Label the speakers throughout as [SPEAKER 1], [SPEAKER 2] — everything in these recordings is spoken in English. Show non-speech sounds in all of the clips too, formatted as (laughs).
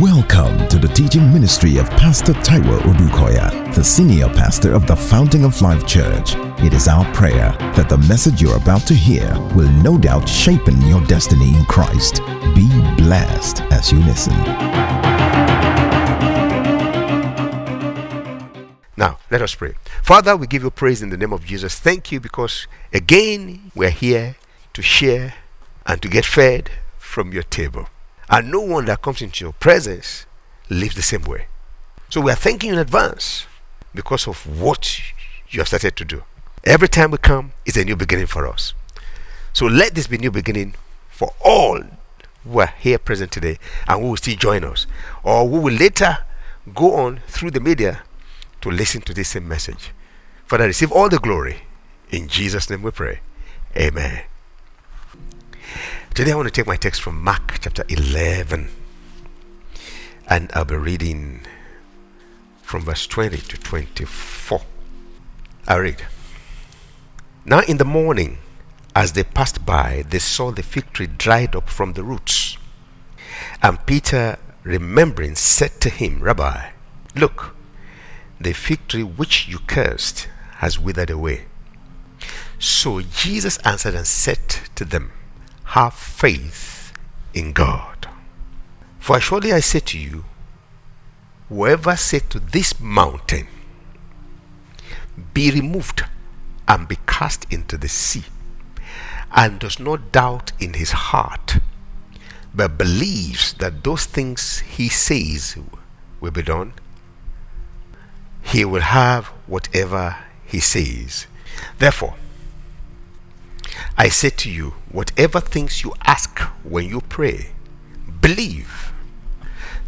[SPEAKER 1] Welcome to the teaching ministry of Pastor Taiwo Odukoya, the senior pastor of the Fountain of Life Church. It is our prayer that the message you're about to hear will no doubt shape your destiny in Christ. Be blessed as you listen.
[SPEAKER 2] Now, let us pray. Father, we give you praise in the name of Jesus. Thank you because again we're here to share and to get fed from your table. And no one that comes into your presence lives the same way. So we are thanking you in advance because of what you have started to do. Every time we come, it's a new beginning for us. So let this be new beginning for all who are here present today and who will still join us, or who will later go on through the media to listen to this same message. Father, receive all the glory. In Jesus' name we pray. Amen. Today I want to take my text from Mark chapter 11 and I'll be reading from verse 20 to 24. I read. Now in the morning, as they passed by, they saw the fig tree dried up from the roots. And Peter, remembering, said to him, Rabbi, look, the fig tree which you cursed has withered away. So Jesus answered and said to them, have faith in God. For surely I say to you, whoever said to this mountain, Be removed and be cast into the sea, and does not doubt in his heart, but believes that those things he says will be done, he will have whatever he says. Therefore, I say to you, whatever things you ask when you pray, believe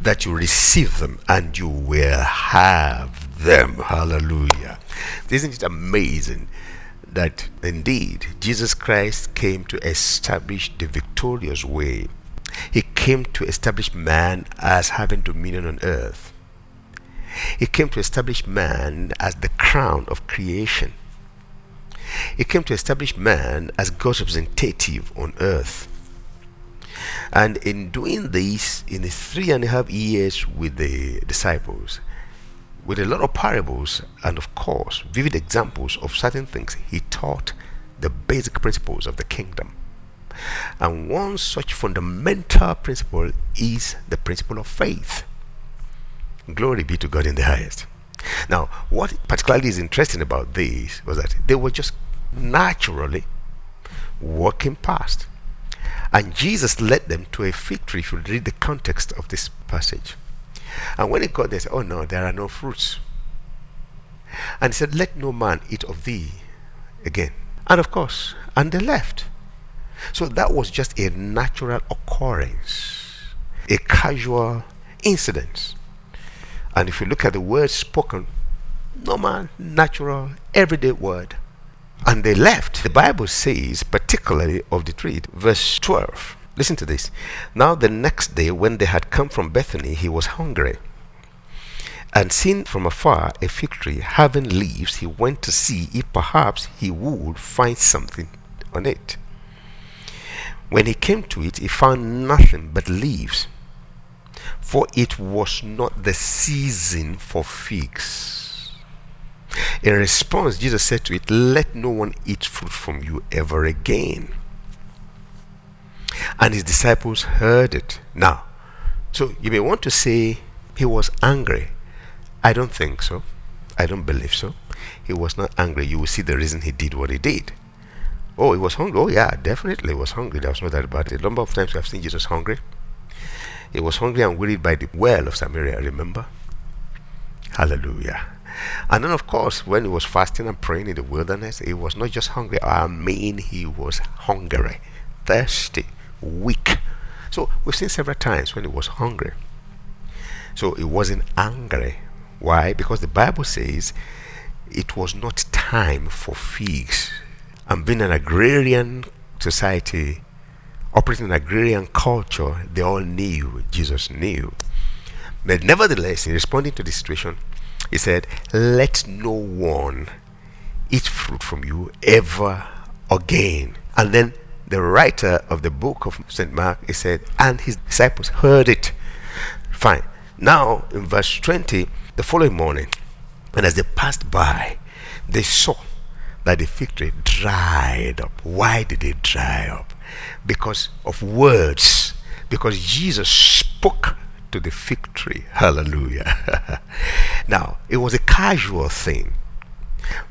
[SPEAKER 2] that you receive them and you will have them. Hallelujah. Isn't it amazing that indeed Jesus Christ came to establish the victorious way? He came to establish man as having dominion on earth. He came to establish man as the crown of creation. He came to establish man as God's representative on earth. And in doing this, in the three and a half years with the disciples, with a lot of parables and, of course, vivid examples of certain things, he taught the basic principles of the kingdom. And one such fundamental principle is the principle of faith. Glory be to God in the highest. Now, what particularly is interesting about this was that they were just naturally walking past. And Jesus led them to a fig tree. If you read the context of this passage. And when he got there, he said, Oh no, there are no fruits. And he said, Let no man eat of thee again. And of course, and they left. So that was just a natural occurrence, a casual incident. And if you look at the words spoken, normal, natural, everyday word. And they left. The Bible says, particularly of the tree, verse 12. Listen to this. Now, the next day, when they had come from Bethany, he was hungry. And seeing from afar a fig tree having leaves, he went to see if perhaps he would find something on it. When he came to it, he found nothing but leaves for it was not the season for figs. In response, Jesus said to it, Let no one eat fruit from you ever again. And his disciples heard it. Now, so you may want to say he was angry. I don't think so. I don't believe so. He was not angry. You will see the reason he did what he did. Oh, he was hungry. Oh, yeah, definitely he was hungry. There was no doubt about it. A number of times have seen Jesus hungry. He was hungry and wearied by the well of Samaria, remember? Hallelujah. And then, of course, when he was fasting and praying in the wilderness, he was not just hungry. I mean, he was hungry, thirsty, weak. So we've seen several times when he was hungry. So he wasn't angry. Why? Because the Bible says it was not time for figs. And being an agrarian society, operating an agrarian culture, they all knew, Jesus knew. But nevertheless, in responding to the situation, he said, Let no one eat fruit from you ever again. And then the writer of the book of St. Mark, he said, and his disciples heard it. Fine. Now, in verse 20, the following morning, and as they passed by, they saw that the fig tree dried up. Why did it dry up? Because of words. Because Jesus spoke to the fig tree. Hallelujah. (laughs) now, it was a casual thing.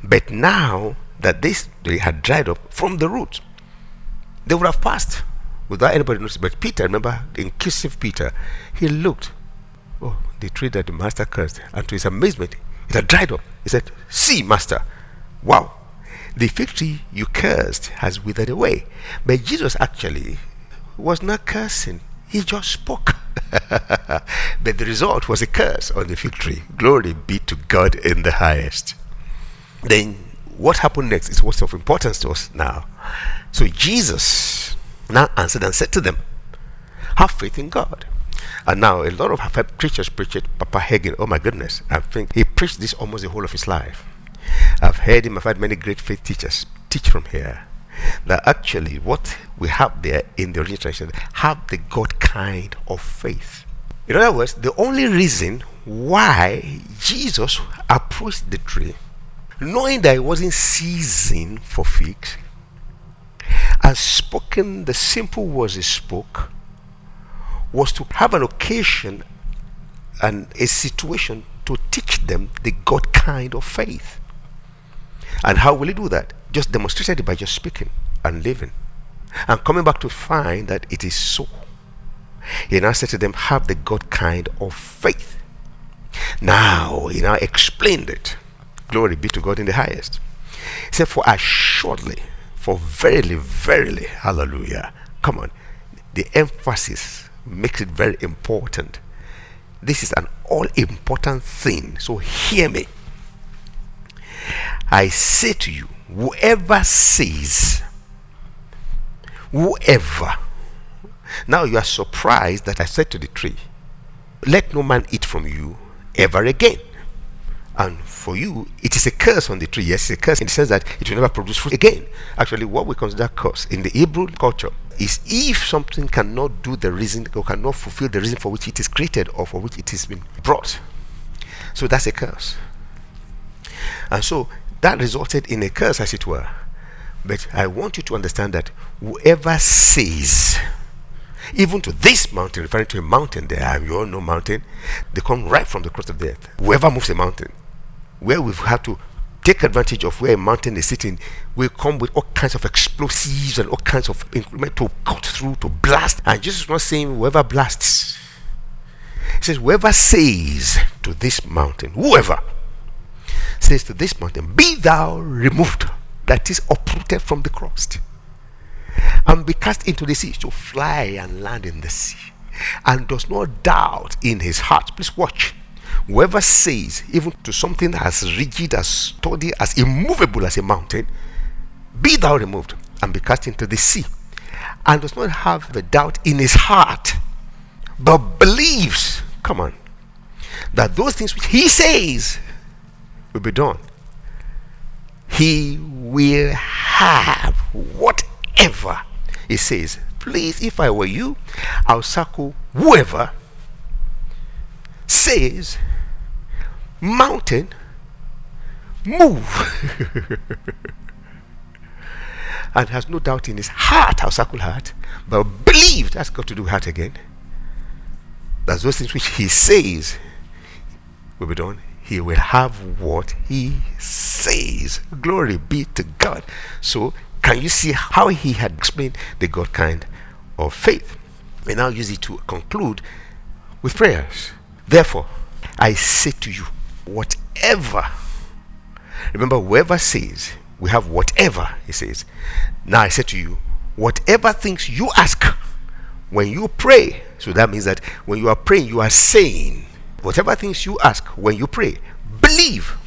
[SPEAKER 2] But now that this tree had dried up from the root, they would have passed without anybody noticing. But Peter, remember the inquisitive Peter, he looked. Oh, the tree that the master cursed. And to his amazement, it had dried up. He said, See, master. Wow. The fig tree you cursed has withered away. But Jesus actually was not cursing. He just spoke. (laughs) but the result was a curse on the fig tree. Glory be to God in the highest. Then what happened next is what's of importance to us now. So Jesus now answered and said to them, Have faith in God. And now a lot of preachers preach it. Papa Hagin, oh my goodness, I think he preached this almost the whole of his life. I've heard him, I've had many great faith teachers teach from here. That actually what we have there in the original translation have the God kind of faith. In other words, the only reason why Jesus approached the tree knowing that it wasn't season for figs, and spoken the simple words he spoke, was to have an occasion and a situation to teach them the God kind of faith. And how will he do that? Just demonstrated it by just speaking and living. And coming back to find that it is so. He now said to them, Have the God kind of faith. Now, he now explained it. Glory be to God in the highest. He said, For assuredly, for verily, verily, hallelujah. Come on. The emphasis makes it very important. This is an all important thing. So hear me. I say to you, whoever says, whoever. Now you are surprised that I said to the tree, Let no man eat from you ever again. And for you, it is a curse on the tree. Yes, it's a curse in the sense that it will never produce fruit again. Actually, what we consider curse in the Hebrew culture is if something cannot do the reason or cannot fulfill the reason for which it is created or for which it has been brought. So that's a curse. And so that resulted in a curse, as it were. But I want you to understand that whoever says, even to this mountain, referring to a mountain there, and you all know mountain, they come right from the crust of the earth. Whoever moves a mountain, where we've had to take advantage of where a mountain is sitting, we come with all kinds of explosives and all kinds of equipment to cut through, to blast. And Jesus not saying whoever blasts. He says, whoever says to this mountain, whoever says to this mountain, be thou removed, that is uprooted from the crust, and be cast into the sea, to fly and land in the sea, and does not doubt in his heart. Please watch Whoever says, even to something as rigid, as sturdy, as immovable as a mountain, be thou removed and be cast into the sea, and does not have the doubt in his heart, but believes, come on, that those things which he says will be done, he will have whatever he says. Please, if I were you, I'll circle whoever says mountain, move. (laughs) and has no doubt in his heart, our circle heart, but believed, that's got to do with heart again. That those things which he says will be done. He will have what he says. Glory be to God. So, can you see how he had explained the God kind of faith? We now use it to conclude with prayers. Therefore, I say to you, whatever. Remember, whoever says, we have whatever, he says. Now I say to you, whatever things you ask when you pray, so that means that when you are praying, you are saying, whatever things you ask when you pray, believe.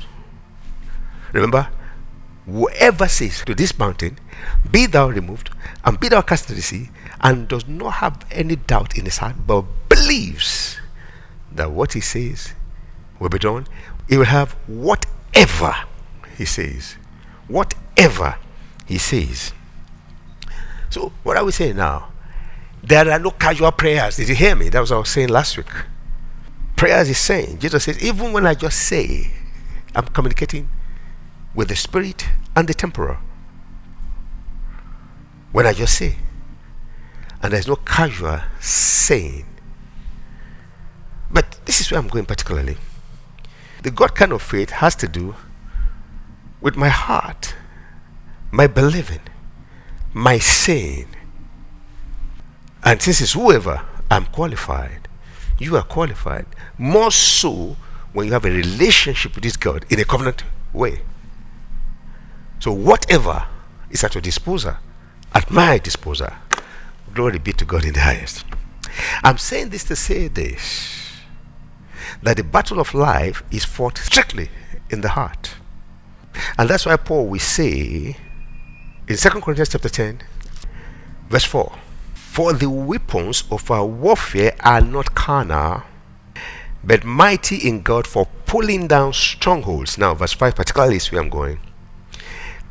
[SPEAKER 2] Remember, whoever says to this mountain, Be thou removed, and be thou cast into the sea, and does not have any doubt in his heart, but believes that what he says will be done, he will have whatever he says. Whatever he says. So, what are we saying now? There are no casual prayers. Did you hear me? That was what I was saying last week. Prayers is saying, Jesus says, even when I just say, I'm communicating with the spirit and the temporal. When I just say, and there's no casual saying. But this is where I'm going particularly. The God kind of faith has to do with my heart, my believing, my saying. And since it's whoever, I'm qualified. You are qualified. More so when you have a relationship with this God in a covenant way. So whatever is at your disposal, at my disposal, glory be to God in the highest. I'm saying this to say this that the battle of life is fought strictly in the heart. And that's why Paul will say in 2 Corinthians chapter 10, verse 4 For the weapons of our warfare are not carnal, but mighty in God for pulling down strongholds. Now, verse 5 particularly is where I'm going.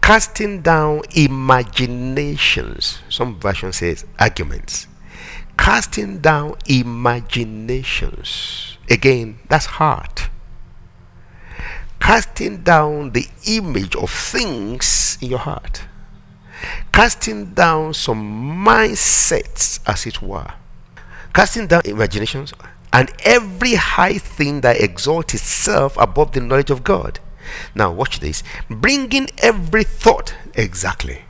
[SPEAKER 2] Casting down imaginations. Some version says arguments. Casting down imaginations. Again, that's heart casting down the image of things in your heart, casting down some mindsets, as it were, casting down imaginations and every high thing that exalts itself above the knowledge of God. Now, watch this bringing every thought, exactly,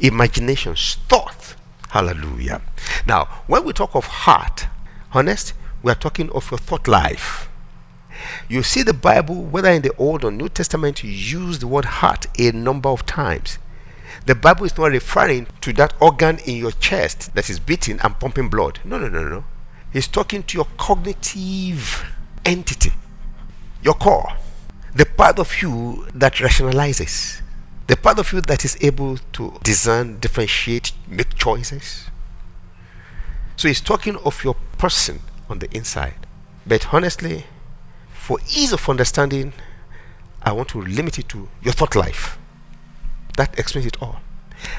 [SPEAKER 2] imaginations, thought. Hallelujah. Now, when we talk of heart, honest, we are talking of your thought life you see the Bible, whether in the Old or New Testament, use the word heart a number of times. The Bible is not referring to that organ in your chest that is beating and pumping blood. No, no, no, no. It's talking to your cognitive entity, your core, the part of you that rationalizes, the part of you that is able to discern, differentiate, make choices. So he's talking of your person on the inside. But honestly, for ease of understanding, I want to limit it to your thought life. That explains it all.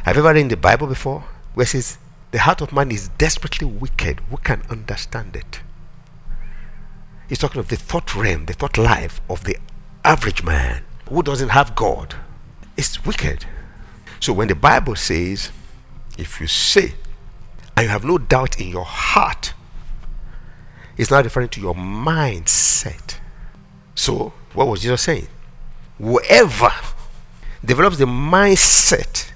[SPEAKER 2] Have you ever read in the Bible before where it says, The heart of man is desperately wicked. Who can understand it? He's talking of the thought realm, the thought life of the average man who doesn't have God. It's wicked. So when the Bible says, if you say and you have no doubt in your heart, it's not referring to your mindset. So, what was Jesus saying? Whoever develops the mindset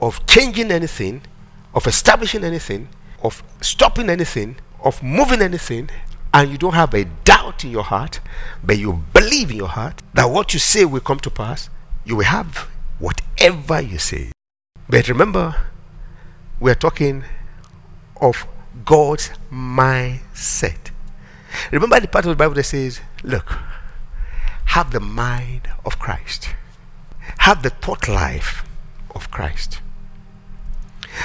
[SPEAKER 2] of changing anything, of establishing anything, of stopping anything, of moving anything, and you don't have a doubt in your heart, but you believe in your heart that what you say will come to pass, you will have whatever you say. But remember, we are talking of God's mindset. Remember the part of the Bible that says, Look, have the mind of Christ, have the thought life of Christ.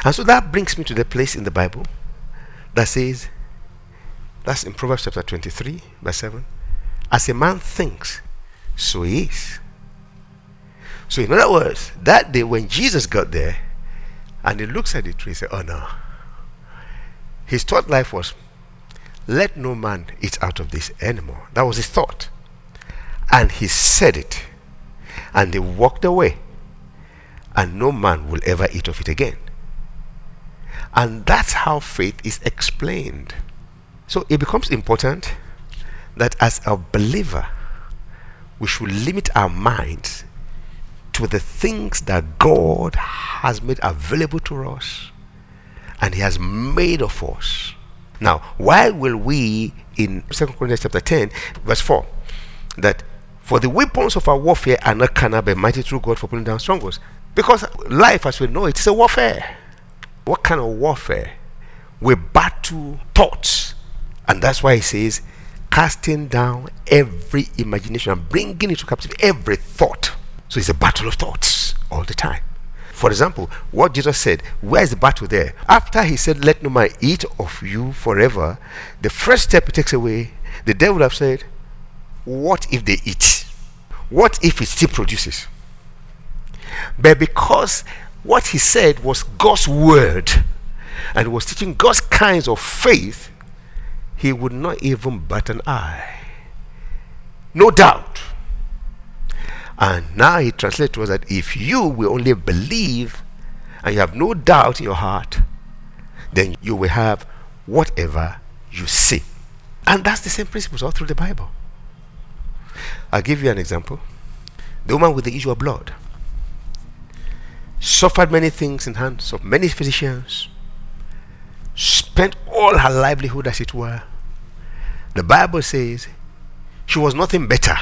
[SPEAKER 2] And so that brings me to the place in the Bible that says, that's in Proverbs chapter 23, verse 7. As a man thinks, so he is. So, in other words, that day when Jesus got there and he looks at the tree, he said, Oh no. His thought life was, Let no man eat out of this anymore. That was his thought. And he said it. And they walked away. And no man will ever eat of it again. And that's how faith is explained. So it becomes important that as a believer, we should limit our minds to the things that God has made available to us and He has made of us. Now, why will we in 2 Corinthians chapter 10, verse 4, that for the weapons of our warfare are not carnal, but mighty through God for pulling down strongholds. Because life, as we know it, is a warfare. What kind of warfare? We battle thoughts. And that's why he says, casting down every imagination and bringing into captivity every thought. So it's a battle of thoughts all the time. For example, what Jesus said, where is the battle there? After he said, Let no man eat of you forever, the first step he takes away, the devil have said, What if they eat? What if it still produces? But because what he said was God's word and was teaching God's kinds of faith, he would not even bat an eye. No doubt. And now he translates to us that if you will only believe and you have no doubt in your heart, then you will have whatever you see. And that's the same principles all through the Bible. I'll give you an example. The woman with the issue of blood suffered many things in hands of many physicians, spent all her livelihood, as it were. The Bible says she was nothing better.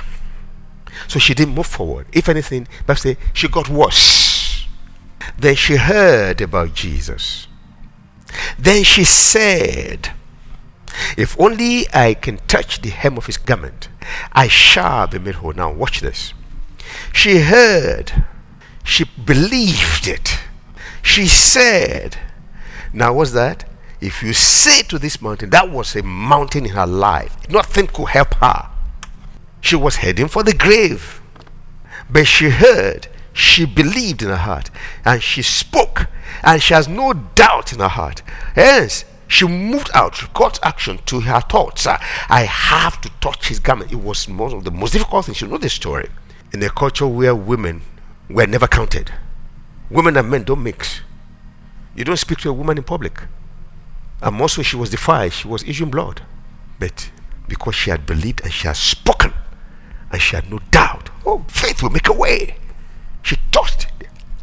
[SPEAKER 2] So she didn't move forward. If anything, Bible say she got worse. Then she heard about Jesus. Then she said, If only I can touch the hem of his garment, I shall be made whole. Now watch this. She heard, she believed it. She said, Now what's that? If you say to this mountain, that was a mountain in her life, nothing could help her. She was heading for the grave. But she heard, she believed in her heart, and she spoke, and she has no doubt in her heart. Hence, she moved out, got action to her thoughts. I have to touch his garment. It was one of the most difficult things. You know the story. In a culture where women were never counted, women and men don't mix. You don't speak to a woman in public. And also, she was defied. She was issuing blood. But because she had believed and she had spoken, and she had no doubt, oh, faith will make a way. She touched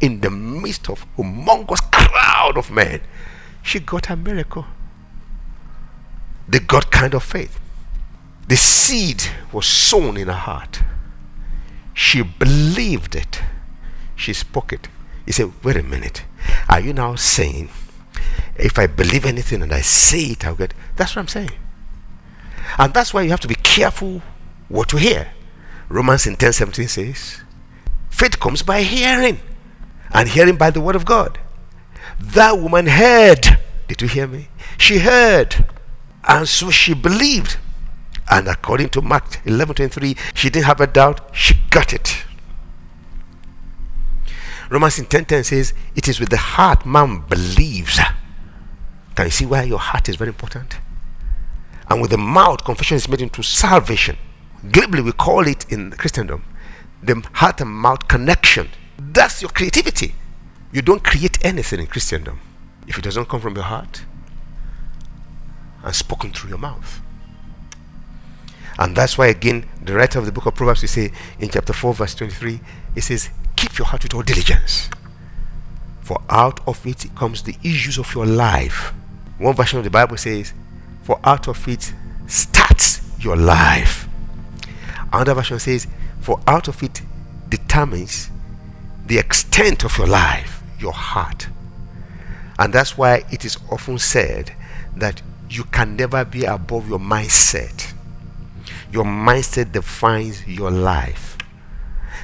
[SPEAKER 2] in the midst of a humongous crowd of men. She got a miracle. The God kind of faith. The seed was sown in her heart. She believed it. She spoke it. He said, Wait a minute. Are you now saying if I believe anything and I say it, I'll get. That's what I'm saying. And that's why you have to be careful what you hear. Romans in 10 17 says, Faith comes by hearing, and hearing by the word of God. That woman heard. Did you hear me? She heard. And so she believed. And according to Mark 11 23, she didn't have a doubt, she got it. Romans in 10 10 says, It is with the heart man believes can you see why your heart is very important? And with the mouth, confession is made into salvation. Glibly, we call it in Christendom the heart and mouth connection. That's your creativity. You don't create anything in Christendom if it doesn't come from your heart and spoken through your mouth. And that's why, again, the writer of the book of Proverbs, we say in chapter 4, verse 23, it says, Keep your heart with all diligence, for out of it comes the issues of your life. One version of the Bible says, For out of it starts your life. Another version says, For out of it determines the extent of your life, your heart. And that's why it is often said that you can never be above your mindset. Your mindset defines your life.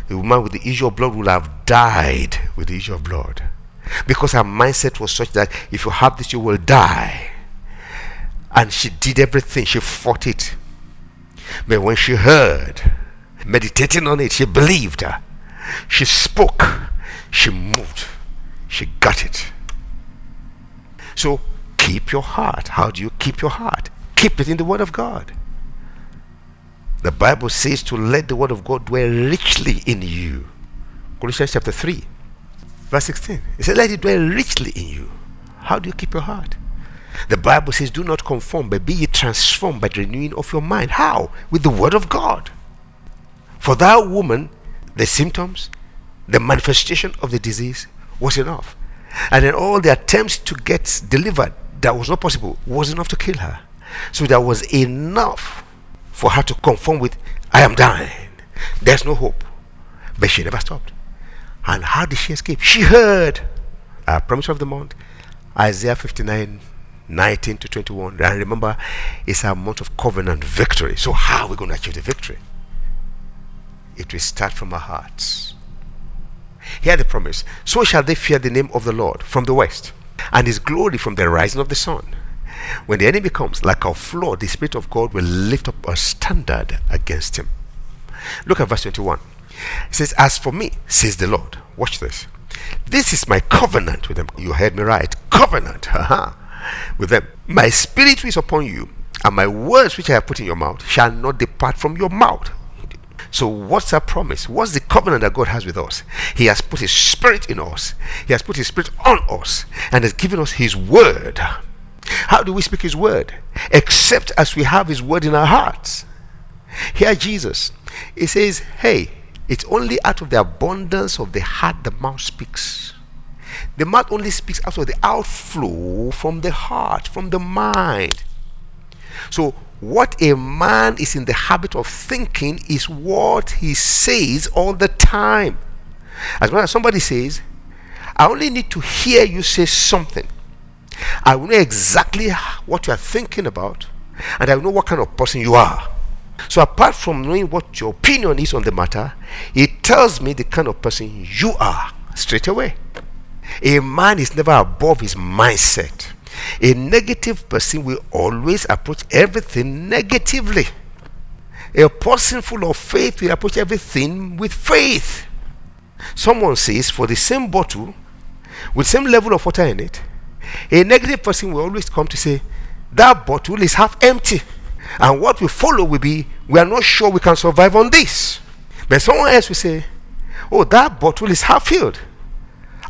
[SPEAKER 2] The woman with the issue of blood will have died with the issue of blood because her mindset was such that if you have this, you will die. And she did everything, she fought it. But when she heard, meditating on it, she believed. She spoke, she moved, she got it. So keep your heart. How do you keep your heart? Keep it in the Word of God. The Bible says to let the Word of God dwell richly in you. Colossians chapter 3 Verse 16. It says, Let it dwell richly in you. How do you keep your heart? The Bible says, Do not conform, but be ye transformed by the renewing of your mind. How? With the word of God. For that woman, the symptoms, the manifestation of the disease was enough. And then all the attempts to get delivered that was not possible was enough to kill her. So there was enough for her to conform with, I am dying. There's no hope. But she never stopped. And how did she escape? She heard a promise of the month, Isaiah 59 19 to 21. And remember, it's a month of covenant victory. So, how are we going to achieve the victory? It will start from our hearts. Hear the promise So shall they fear the name of the Lord from the west, and his glory from the rising of the sun. When the enemy comes like a flood, the Spirit of God will lift up a standard against him. Look at verse 21. It says, As for me, says the Lord, watch this. This is my covenant with them. You heard me right. Covenant. with them. My spirit is upon you, and my words which I have put in your mouth shall not depart from your mouth. So, what's that promise? What's the covenant that God has with us? He has put His Spirit in us, He has put His Spirit on us, and has given us His Word. How do we speak His Word? Except as we have His Word in our hearts. Here, Jesus, He says, Hey, it's only out of the abundance of the heart the mouth speaks. The mouth only speaks out of the outflow from the heart, from the mind. So, what a man is in the habit of thinking is what he says all the time. As long as somebody says, I only need to hear you say something. I will know exactly what you are thinking about, and I will know what kind of person you are. So, apart from knowing what your opinion is on the matter, it tells me the kind of person you are straight away. A man is never above his mindset. A negative person will always approach everything negatively. A person full of faith will approach everything with faith. Someone says, for the same bottle, with same level of water in it, a negative person will always come to say, that bottle is half empty. And what will follow will be, we are not sure we can survive on this. But someone else will say, oh, that bottle is half filled.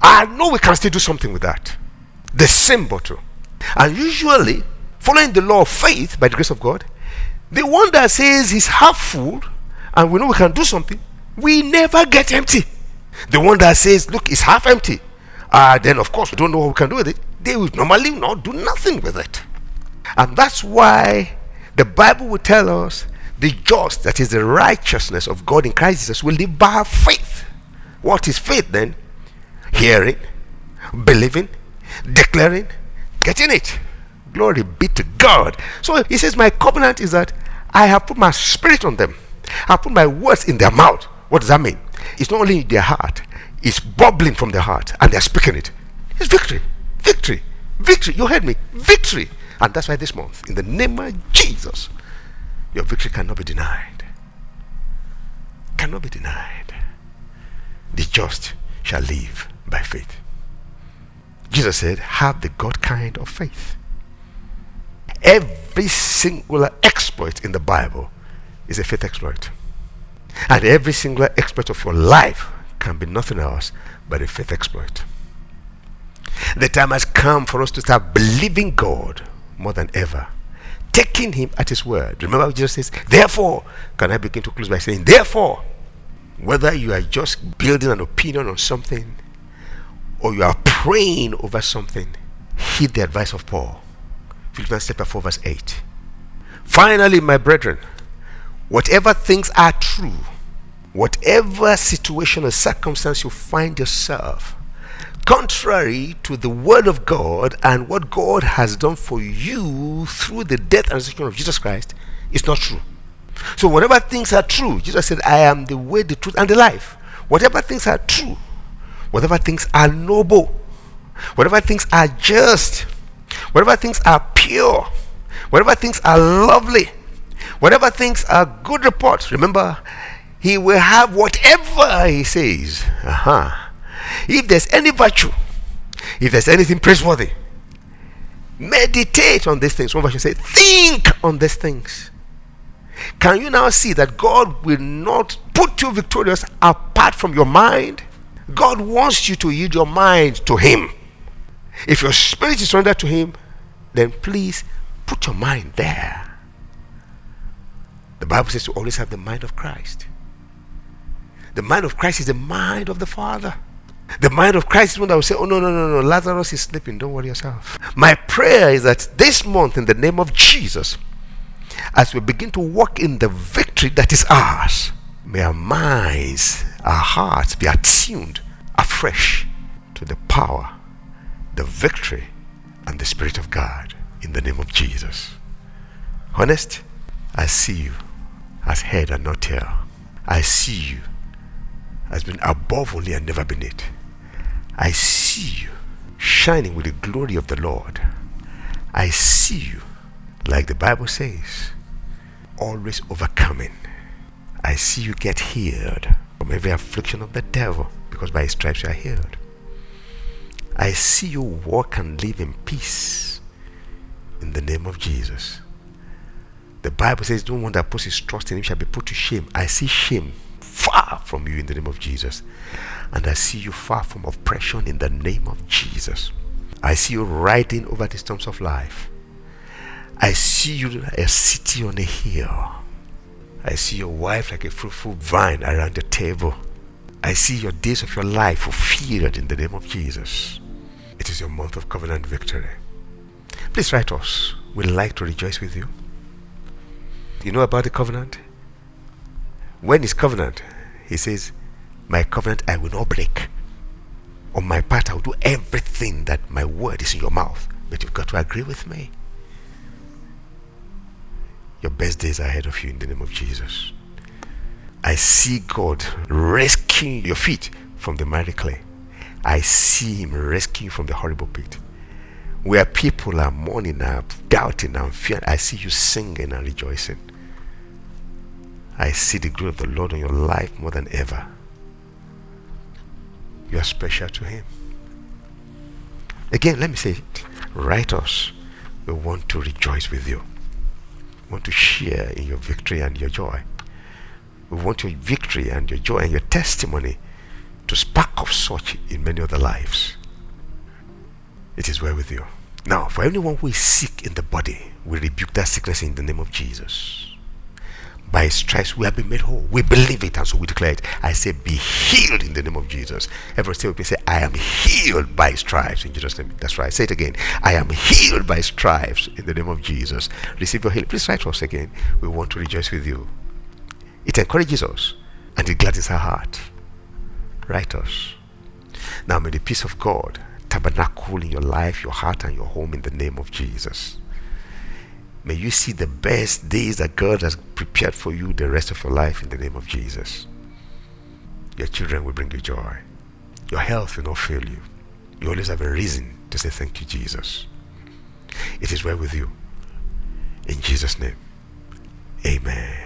[SPEAKER 2] I know we can still do something with that. The same bottle. And usually, following the law of faith by the grace of God, the one that says he's half full and we know we can do something, we never get empty. The one that says, look, it's half empty, uh, then of course we don't know what we can do with it. They will normally not do nothing with it. And that's why the Bible will tell us the just, that is the righteousness of God in Christ Jesus, will live by faith. What is faith then? Hearing, believing, declaring, getting it. Glory be to God. So he says, My covenant is that I have put my spirit on them, I put my words in their mouth. What does that mean? It's not only in their heart, it's bubbling from their heart, and they're speaking it. It's victory, victory, victory. You heard me, victory. And that's why this month, in the name of Jesus, your victory cannot be denied. Cannot be denied. The just shall live by faith. Jesus said, Have the God kind of faith. Every singular exploit in the Bible is a faith exploit. And every singular exploit of your life can be nothing else but a faith exploit. The time has come for us to start believing God more than ever, taking Him at His word. Remember what Jesus says, Therefore, can I begin to close by saying, Therefore, whether you are just building an opinion on something or you are praying over something, heed the advice of Paul. Philippians chapter 4, verse 8. Finally, my brethren, whatever things are true, whatever situation or circumstance you find yourself, contrary to the word of God and what God has done for you through the death and resurrection of Jesus Christ, is not true. So, whatever things are true, Jesus said, I am the way, the truth, and the life. Whatever things are true, whatever things are noble, whatever things are just, whatever things are pure, whatever things are lovely, whatever things are good reports. Remember, he will have whatever he says. Uh-huh. If there's any virtue, if there's anything praiseworthy, meditate on these things. One version say, think on these things. Can you now see that God will not put you victorious apart from your mind? God wants you to yield your mind to Him. If your spirit is surrendered to Him, then please put your mind there. The Bible says to always have the mind of Christ. The mind of Christ is the mind of the Father. The mind of Christ is one that will say, Oh, no, no, no, no, Lazarus is sleeping. Don't worry yourself. My prayer is that this month, in the name of Jesus, as we begin to walk in the victory that is ours, may our minds, our hearts be attuned afresh to the power, the victory, and the Spirit of God in the name of Jesus. Honest, I see you as head and not tail. I see you as being above only and never beneath. I see you shining with the glory of the Lord. I see you, like the Bible says, always overcoming. I see you get healed from every affliction of the devil because by his stripes you are healed. I see you walk and live in peace in the name of Jesus. The Bible says, No one that puts his trust in him shall be put to shame. I see shame far from you in the name of Jesus. And I see you far from oppression in the name of Jesus. I see you riding over the storms of life. I see you a city on a hill. I see your wife like a fruitful vine around the table. I see your days of your life fulfilled in the name of Jesus. It is your month of covenant victory. Please write us. We'd like to rejoice with you. You know about the covenant? When is covenant? He says, My covenant I will not break. On my part, I will do everything that my word is in your mouth. But you've got to agree with me. Your best days are ahead of you in the name of Jesus. I see God rescuing your feet from the miry clay. I see Him rescuing from the horrible pit. Where people are mourning and doubting and fearing, I see you singing and rejoicing. I see the glory of the Lord on your life more than ever. You are special to Him. Again, let me say it. Write us. We want to rejoice with you. We want to share in your victory and your joy. We want your victory and your joy and your testimony to spark of such in many other lives. It is well with you. Now, for anyone who is sick in the body, we rebuke that sickness in the name of Jesus. By his stripes we have been made whole. We believe it and so we declare it. I say, be healed in the name of Jesus. Every single person say, I am healed by stripes in Jesus' name. That's right. Say it again. I am healed by stripes in the name of Jesus. Receive your healing. Please write to us again. We want to rejoice with you. It encourages us and it gladdens our heart. Write us. Now may the peace of God tabernacle in your life, your heart, and your home in the name of Jesus. May you see the best days that God has prepared for you the rest of your life in the name of Jesus. Your children will bring you joy. Your health will not fail you. You always have a reason to say thank you, Jesus. It is well with you. In Jesus' name, amen.